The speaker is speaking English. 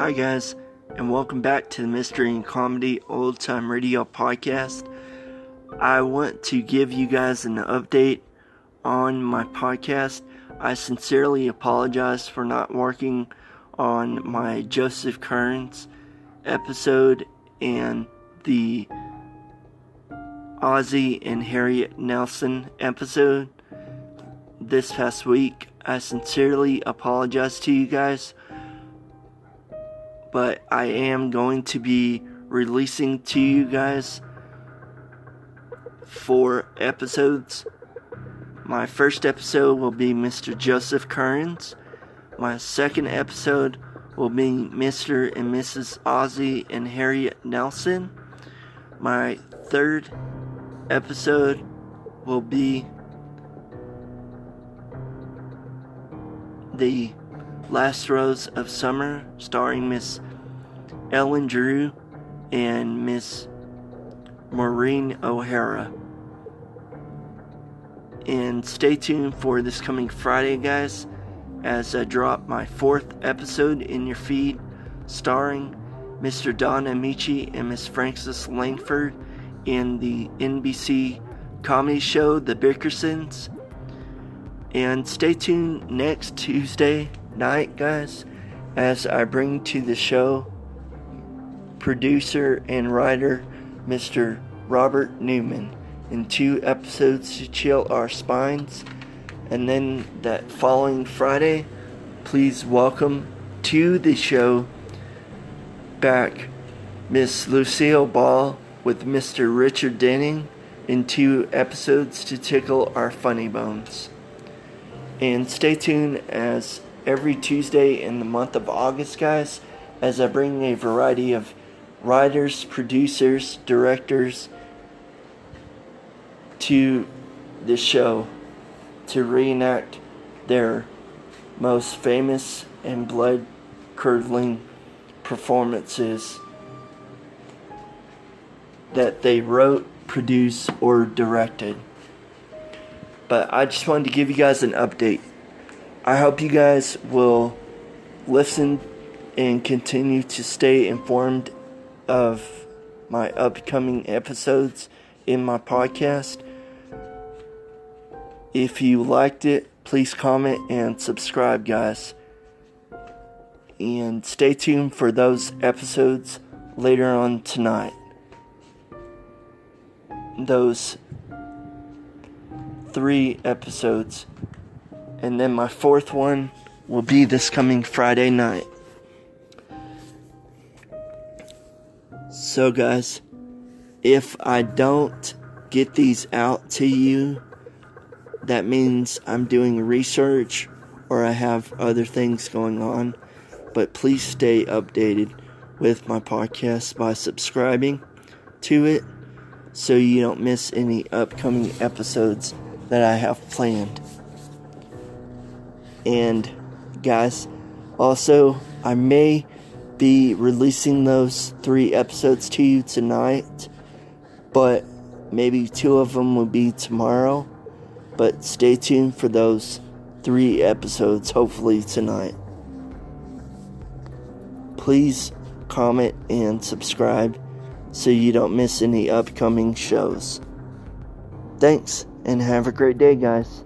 Hi, guys, and welcome back to the Mystery and Comedy Old Time Radio Podcast. I want to give you guys an update on my podcast. I sincerely apologize for not working on my Joseph Kearns episode and the Ozzie and Harriet Nelson episode this past week. I sincerely apologize to you guys but I am going to be releasing to you guys four episodes. My first episode will be Mr. Joseph Kearns. My second episode will be Mr. and Mrs. Ozzie and Harriet Nelson. My third episode will be the Last Rose of Summer, starring Miss Ellen Drew and Miss Maureen O'Hara. And stay tuned for this coming Friday, guys, as I drop my fourth episode in your feed, starring Mr. Don Ameche and Miss Frances Langford in the NBC comedy show The Bickersons. And stay tuned next Tuesday night, guys, as I bring to the show producer and writer Mr. Robert Newman in two episodes to chill our spines. And then that following Friday, please welcome to the show back Miss Lucille Ball with Mr. Richard Denning in two episodes to tickle our funny bones. And stay tuned as every Tuesday in the month of August, guys, as I bring a variety of writers, producers, directors to the show to reenact their most famous and blood curdling performances that they wrote, produced, or directed. But I just wanted to give you guys an update. I hope you guys will listen and continue to stay informed of my upcoming episodes in my podcast. If you liked it, please comment and subscribe, guys. And stay tuned for those episodes later on tonight. Those three episodes and then my fourth one will be this coming Friday night. So, guys, if I don't get these out to you, that means I'm doing research or I have other things going on. But please stay updated with my podcast by subscribing to it so you don't miss any upcoming episodes that I have planned. And guys, also, I may be releasing those three episodes to you tonight, but maybe two of them will be tomorrow. But stay tuned for those three episodes, hopefully tonight. Please comment and subscribe so you don't miss any upcoming shows. Thanks, and have a great day, guys.